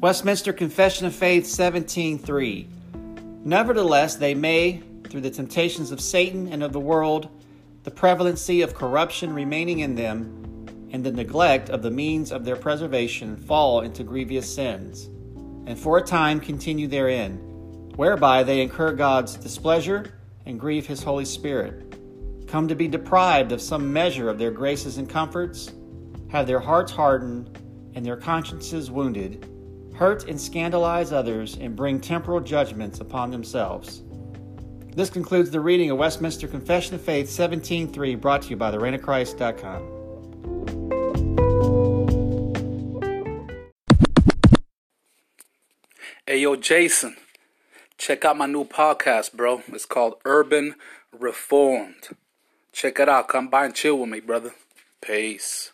Westminster Confession of Faith 17:3 Nevertheless they may through the temptations of Satan and of the world the prevalency of corruption remaining in them and the neglect of the means of their preservation fall into grievous sins and for a time continue therein whereby they incur God's displeasure and grieve his holy spirit. Come to be deprived of some measure of their graces and comforts have their hearts hardened and their consciences wounded hurt and scandalize others, and bring temporal judgments upon themselves. This concludes the reading of Westminster Confession of Faith 17.3, brought to you by thereignofchrist.com. Hey, yo, Jason, check out my new podcast, bro. It's called Urban Reformed. Check it out. Come by and chill with me, brother. Peace.